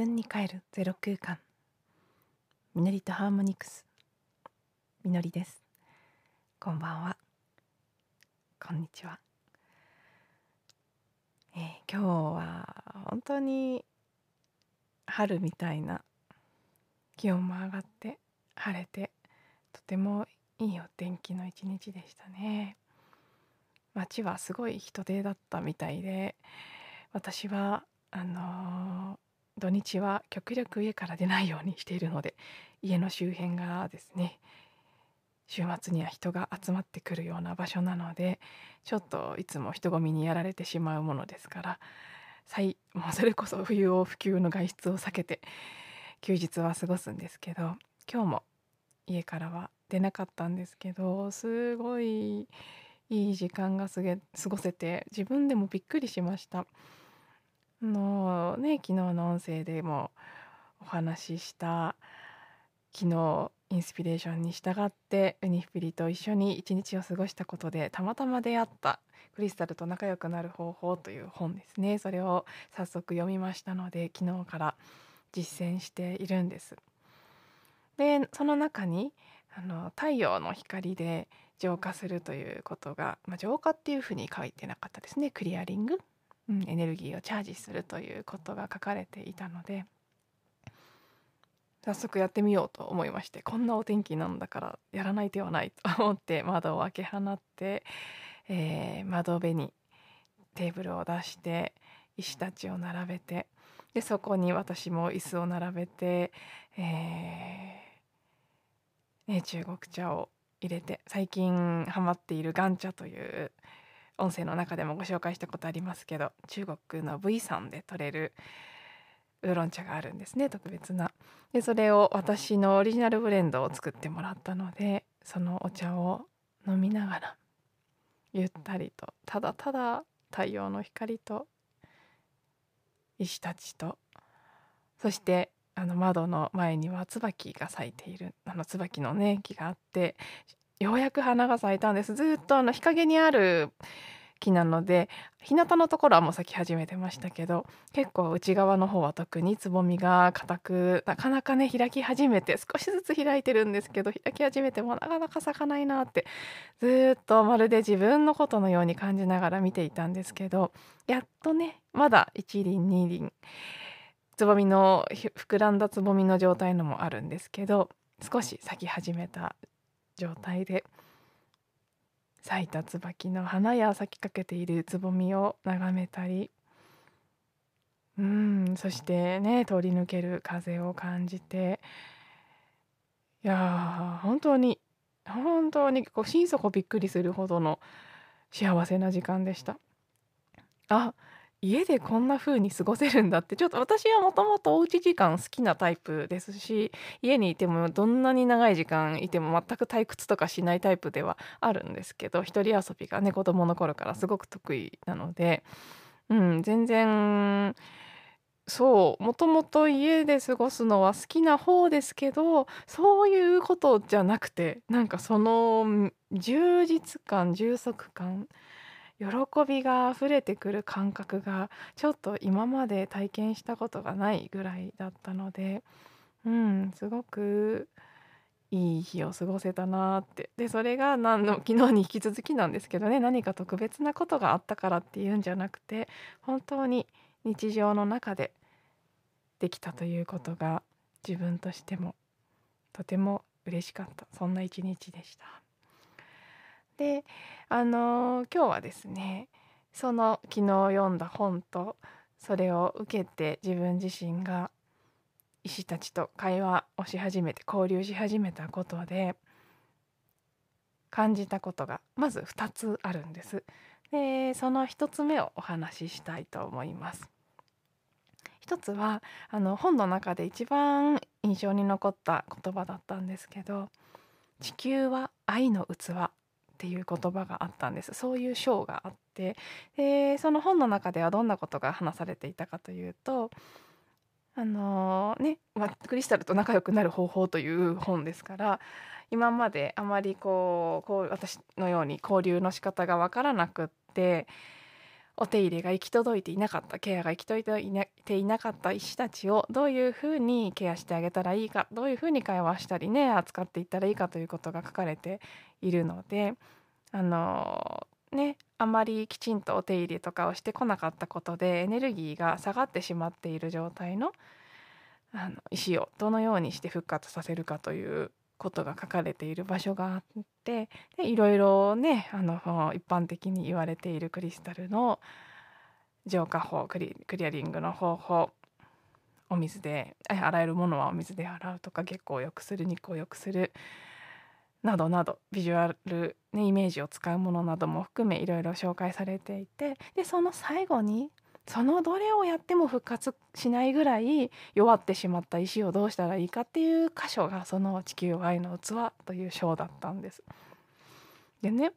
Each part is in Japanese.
分に帰るゼロ空間。みのりとハーモニクス。みのりです。こんばんは。こんにちは、えー、今日は本当に春みたいな気温も上がって晴れてとてもいいお天気の一日でしたね。街はすごい人手だったみたいで私はあのー土日は極力家から出ないようにしているので家の周辺がですね週末には人が集まってくるような場所なのでちょっといつも人混みにやられてしまうものですから もうそれこそ冬を不及の外出を避けて休日は過ごすんですけど今日も家からは出なかったんですけどすごいいい時間が過ごせて自分でもびっくりしました。のね昨日の音声でもお話しした昨日インスピレーションに従ってウニフピリと一緒に一日を過ごしたことでたまたま出会ったクリスタルと仲良くなる方法という本ですね。それを早速読みましたので昨日から実践しているんです。でその中にあの太陽の光で浄化するということが、まあ、浄化っていうふうに書いてなかったですね。クリアリング。うん、エネルギーをチャージするということが書かれていたので早速やってみようと思いましてこんなお天気なんだからやらない手はないと思って窓を開け放って、えー、窓辺にテーブルを出して石たちを並べてでそこに私も椅子を並べて、えーね、中国茶を入れて最近ハマっている岩茶という音声の中でもご紹介したことありますけど中国の V 山で取れるウーロン茶があるんですね特別な。でそれを私のオリジナルブレンドを作ってもらったのでそのお茶を飲みながらゆったりとただただ太陽の光と石たちとそしてあの窓の前には椿が咲いているあの椿のね木があってようやく花が咲いたんです。ずっとあの日陰にある木なので日向のところはもう咲き始めてましたけど結構内側の方は特につぼみが硬くなかなかね開き始めて少しずつ開いてるんですけど開き始めてもなかなか咲かないなってずっとまるで自分のことのように感じながら見ていたんですけどやっとねまだ1輪2輪つぼみの膨らんだつぼみの状態のもあるんですけど少し咲き始めた状態で咲いた椿の花や咲きかけているつぼみを眺めたりうんそしてね通り抜ける風を感じていや本当に本当にこう心底びっくりするほどの幸せな時間でした。あ家でこんな風に過ごせるんだってちょっと私はもともとおうち時間好きなタイプですし家にいてもどんなに長い時間いても全く退屈とかしないタイプではあるんですけど一人遊びがね子供の頃からすごく得意なので、うん、全然そうもともと家で過ごすのは好きな方ですけどそういうことじゃなくてなんかその充実感充足感喜びが溢れてくる感覚がちょっと今まで体験したことがないぐらいだったのでうんすごくいい日を過ごせたなってでそれが何の昨日に引き続きなんですけどね何か特別なことがあったからっていうんじゃなくて本当に日常の中でできたということが自分としてもとても嬉しかったそんな一日でした。であの今日はですねその昨日読んだ本とそれを受けて自分自身が医師たちと会話をし始めて交流し始めたことで感じたことがまず2つあるんです。でその1つ目をお話ししたいと思います。一つはあの本の中で一番印象に残った言葉だったんですけど「地球は愛の器」っていう言葉があったんです。そういう章があって。でその本の中ではどんなことが話されていたかというとあのー、ね、まあ、クリスタルと仲良くなる方法という本ですから今まであまりこうこう私のように交流の仕方が分からなくってお手入れが行き届いていなかったケアが行き届いていなかった石たちをどういうふうにケアしてあげたらいいかどういうふうに会話したりね扱っていったらいいかということが書かれているのであのねあまりきちんとお手入れとかをしてこなかったことでエネルギーが下がってしまっている状態のあの石をどのようにして復活させるかということが書かれている場所があってでいろいろねあの一般的に言われているクリスタルの浄化法クリアリングの方法お水で洗えるものはお水で洗うとか月光を良くする日光を良くするなどなどビジュアル、ね、イメージを使うものなども含めいろいろ紹介されていてでその最後にそのどれをやっても復活しないぐらい弱ってしまった石をどうしたらいいかっていう箇所がその「地球愛の器」という章だったんです。でね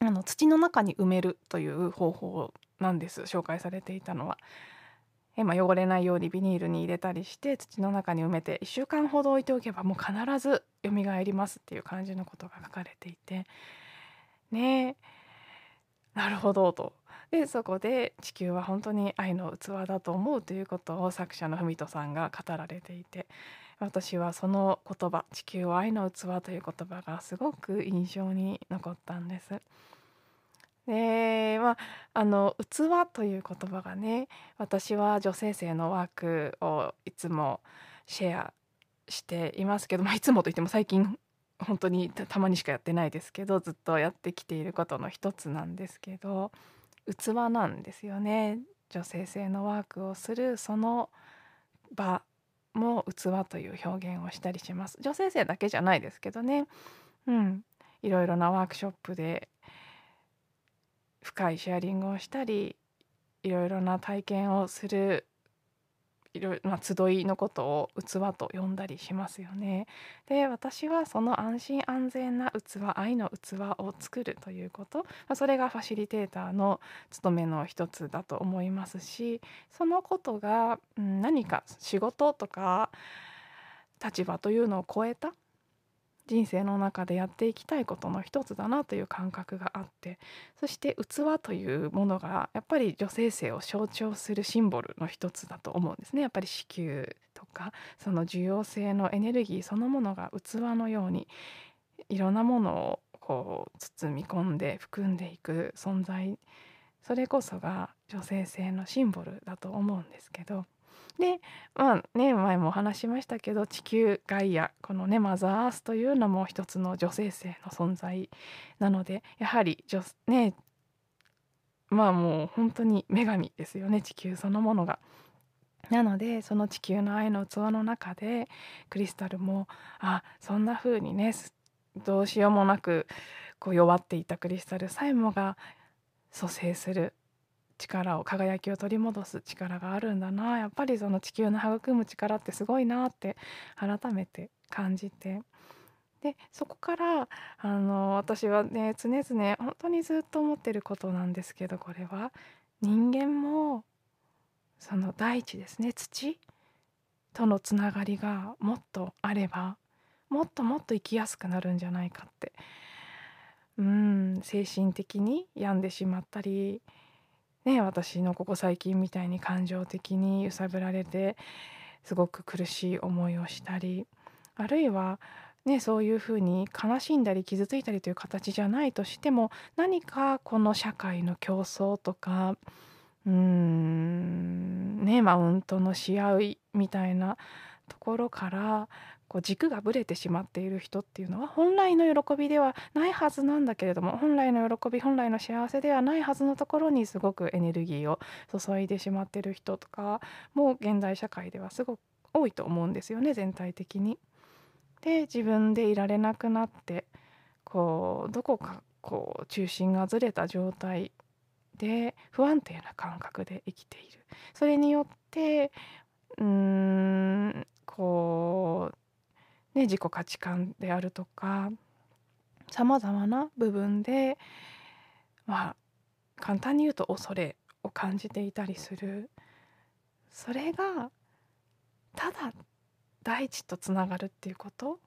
あの土の中に埋めるという方法なんです紹介されていたのは。ま、汚れないようにビニールに入れたりして土の中に埋めて1週間ほど置いておけばもう必ず蘇りますっていう感じのことが書かれていてねえなるほどと。でそこで地球は本当に愛の器だと思うということを作者の文人さんが語られていて私はその言葉「地球は愛の器」という言葉がすごく印象に残ったんです。でまああの「器」という言葉がね私は女性性のワークをいつもシェアしていますけど、まあ、いつもといっても最近本当にたまにしかやってないですけどずっとやってきていることの一つなんですけど器なんですよね。女性性のワークをするその場も器という表現をしたりします。女性性だけじゃないですけどね。うん。いろいろなワークショップで深いシェアリングをしたりいろいろな体験をするいろいろな、集いのことを器と呼んだりしますよね。で私はその安心安全な器愛の器を作るということ、まあ、それがファシリテーターの務めの一つだと思いますしそのことが、何か仕事とか立場というのを超えた人生の中でやっていきたいことの一つだなという感覚があってそして器というものがやっぱり女性性を象徴するシンボルの一つだと思うんですね。やっぱり子宮とかその受容性のエネルギーそのものが器のようにいろんなものをこう包み込んで含んでいく存在それこそが女性性のシンボルだと思うんですけどでまあね前もお話しましたけど地球ガイアこのねマザーアースというのも一つの女性性の存在なのでやはり女ねまあもう本当に女神ですよね地球そのものが。なのでその地球の愛の器の中でクリスタルもあそんな風にねどうしようもなくこう弱っていたクリスタルさえもが蘇生する力を輝きを取り戻す力があるんだな。やっぱりその地球の育む力ってすごいなって改めて感じて。でそこからあの私はね常々本当にずっと思ってることなんですけどこれは。人間もその大地ですね。土とのつながりがもっとあればもっともっと生きやすくなるんじゃないかって。うん精神的に病んでしまったりね、私のここ最近みたいに感情的に揺さぶられてすごく苦しい思いをしたりあるいは、ね、そういうふうに悲しんだり傷ついたりという形じゃないとしても何かこの社会の競争とかうーんねマウントのし合いみたいなところからこう軸がぶれてしまっている人っていうのは本来の喜びではないはずなんだけれども本来の喜び本来の幸せではないはずのところにすごくエネルギーを注いでしまってる人とかも現代社会ではすごく多いと思うんですよね全体的に。で自分でいられなくなってこうどこかこう中心がずれた状態で不安定な感覚で生きている。それによってうーんこうね、自己価値観であるとかさまざまな部分でまあ簡単に言うと恐れを感じていたりする。それがただ大地とつながるっていうこと。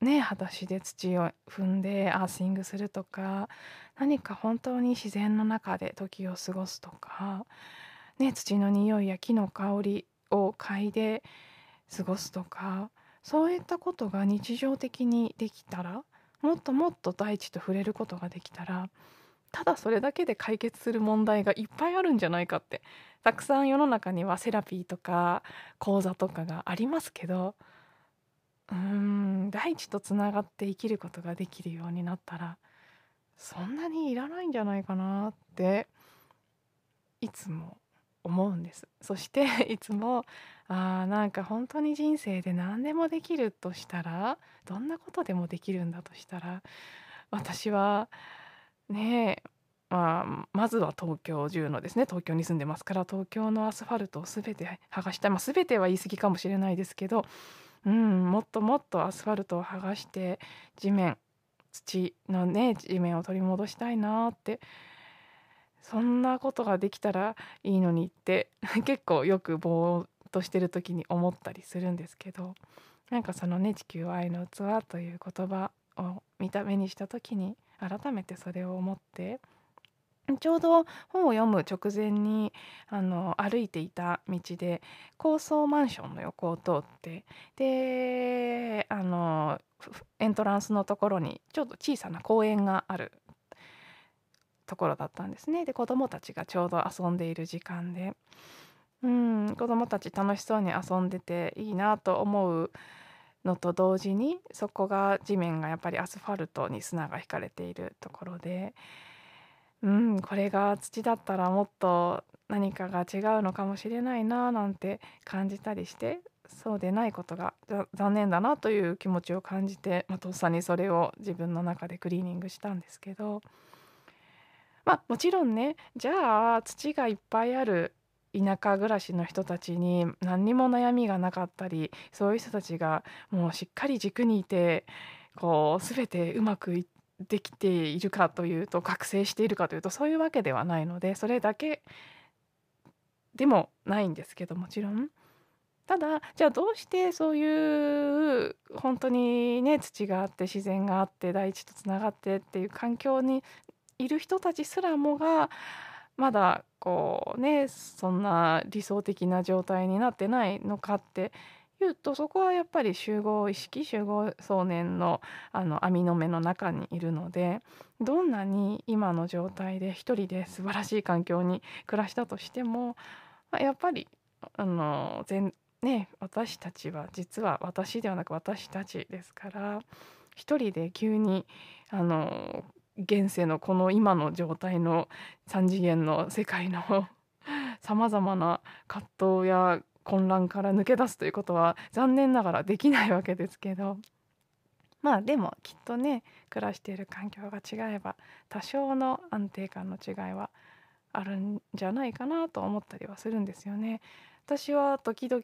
ね裸足で土を踏んでアーシングするとか何か本当に自然の中で時を過ごすとか、ね、土の匂いや木の香りを嗅いで過ごすとかそういったことが日常的にできたらもっともっと大地と触れることができたらただそれだけで解決する問題がいっぱいあるんじゃないかってたくさん世の中にはセラピーとか講座とかがありますけどうーん大地とつながって生きることができるようになったらそんなにいらないんじゃないかなっていつも思うんです。そして いつもあーなんか本当に人生で何でもできるとしたらどんなことでもできるんだとしたら私はねえまあ、まずは東京中のですね東京に住んでますから東京のアスファルトを全て剥がしたい、まあ、全ては言い過ぎかもしれないですけど、うん、もっともっとアスファルトを剥がして地面土のね地面を取り戻したいなってそんなことができたらいいのにって 結構よくぼーっとしてる時に思ったりするんですけどなんかそのね「地球愛の器」という言葉を見た目にした時に改めてそれを思ってちょうど本を読む直前にあの歩いていた道で高層マンションの横を通ってであのエントランスのところにちょっと小さな公園があるところだったんですね。で子どもたちがちょうど遊んでいる時間で。うん子どもたち楽しそうに遊んでていいなと思うのと同時にそこが地面がやっぱりアスファルトに砂が引かれているところでうんこれが土だったらもっと何かが違うのかもしれないななんて感じたりしてそうでないことが残念だなという気持ちを感じて、まあ、とっさにそれを自分の中でクリーニングしたんですけど。まあもちろんねじゃあ土がいっぱいある田舎暮らしの人たちに何にも悩みがなかったりそういう人たちがもうしっかり軸にいてこう全てうまくいできているかというと覚醒しているかというとそういうわけではないのでそれだけでもないんですけどもちろん。ただじゃあどうしてそういう本当にね土があって自然があって大地とつながってっていう環境にいる人たちすらもがまだこうねそんな理想的な状態になってないのかっていうとそこはやっぱり集合意識集合想念のあの網の目の中にいるのでどんなに今の状態で一人で素晴らしい環境に暮らしたとしてもやっぱりあの全ね私たちは実は私ではなく私たちですから一人で急にあの現世のこの今の状態の3次元の世界のさまざまな葛藤や混乱から抜け出すということは残念ながらできないわけですけどまあでもきっとね暮らしている環境が違えば多少の安定感の違いはあるんじゃないかなと思ったりはするんですよね。私は時々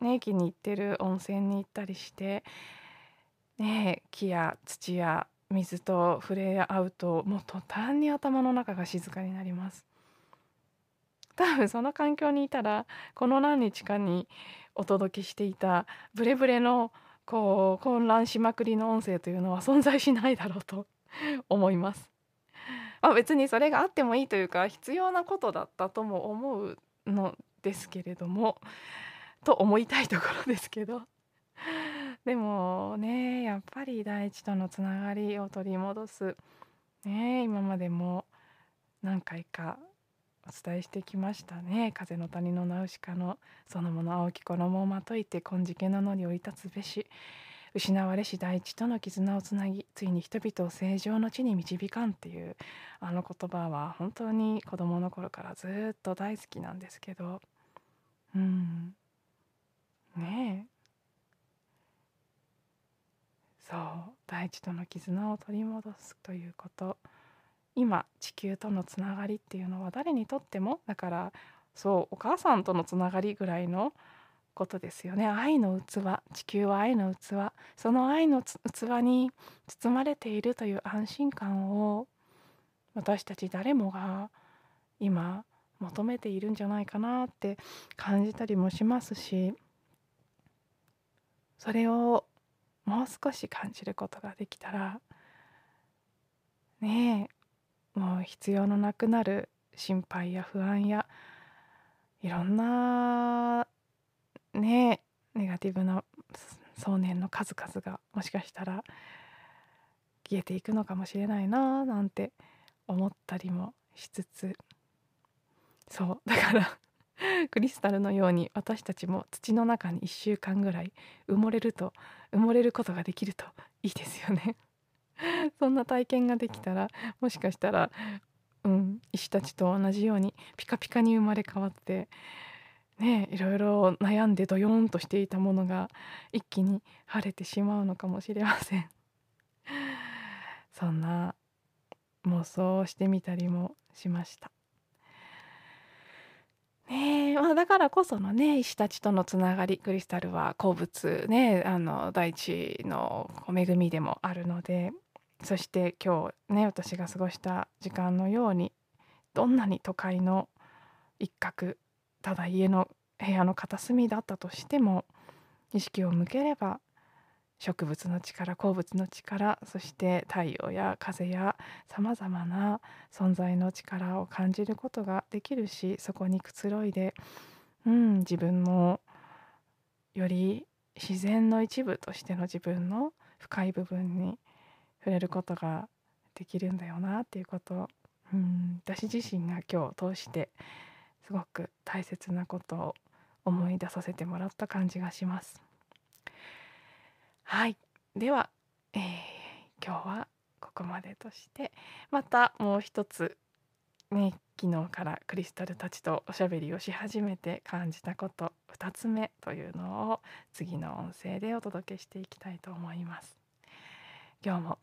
ね気に入ってる温泉に行ったりしてね木や土や水と触れ合うともう途端に頭の中が静かになります多分その環境にいたらこの何日かにお届けしていたブレブレのこう混乱しまくりの音声というのは存在しないだろうと思います。まあ、別にそれがあってもいいというか必要なことだったとも思うのですけれどもと思いたいところですけどでもねやっぱり大地とのつながりを取り戻す。ね今までも何回かお伝えしてきましたね。風の谷のナウシカのそのもの青き衣をまといて金色の野に追い立つべし。失われし大地との絆をつなぎついに人々を正常の地に導かんっていうあの言葉は本当に子供の頃からずっと大好きなんですけど。うん。ねえ。そう大地との絆を取り戻すということ。今地球とのつながりっていうのは誰にとってもだからそうお母さんとのつながりぐらいのことですよね。愛の器地球は愛の器。その愛の器に包まれているという安心感を私たち誰もが今求めているんじゃないかなって感じたりもしますしそれをもう少し感じることができたらねえもう必要のなくなる心配や不安やいろんなねえネガティブな想念の数々がもしかしたら消えていくのかもしれないななんて思ったりもしつつ。そうだから クリスタルのように私たちも土の中に1週間ぐらい埋もれると埋もれることができるといいですよね そんな体験ができたらもしかしたら、うん、石たちと同じようにピカピカに生まれ変わってねいろいろ悩んでドヨーンとしていたものが一気に晴れてしまうのかもしれません そんな妄想をしてみたりもしました。ねまあ、だからこそのね石たちとのつながりクリスタルは鉱物ねあの大地の恵みでもあるのでそして今日ね私が過ごした時間のようにどんなに都会の一角ただ家の部屋の片隅だったとしても意識を向ければ植物の力鉱物の力そして太陽や風やさまざまな存在の力を感じることができるしそこにくつろいで、うん、自分もより自然の一部としての自分の深い部分に触れることができるんだよなっていうこと、うん、私自身が今日通してすごく大切なことを思い出させてもらった感じがします。はいでは、えー、今日はここまでとしてまたもう一つね昨日からクリスタルたちとおしゃべりをし始めて感じたこと2つ目というのを次の音声でお届けしていきたいと思います。今日も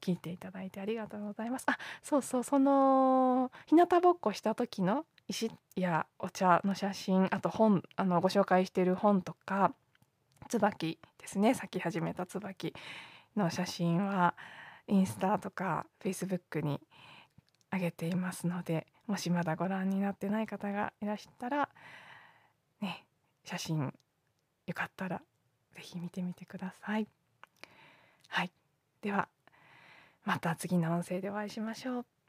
聞いていただいてありがとうございます。あそうそうその日向ぼっこした時の石やお茶の写真あと本あのご紹介している本とか椿ですね咲き始めた椿の写真はインスタとかフェイスブックに上げていますのでもしまだご覧になってない方がいらしたらね写真よかったら是非見てみてください。はいではまた次の音声でお会いしましょう。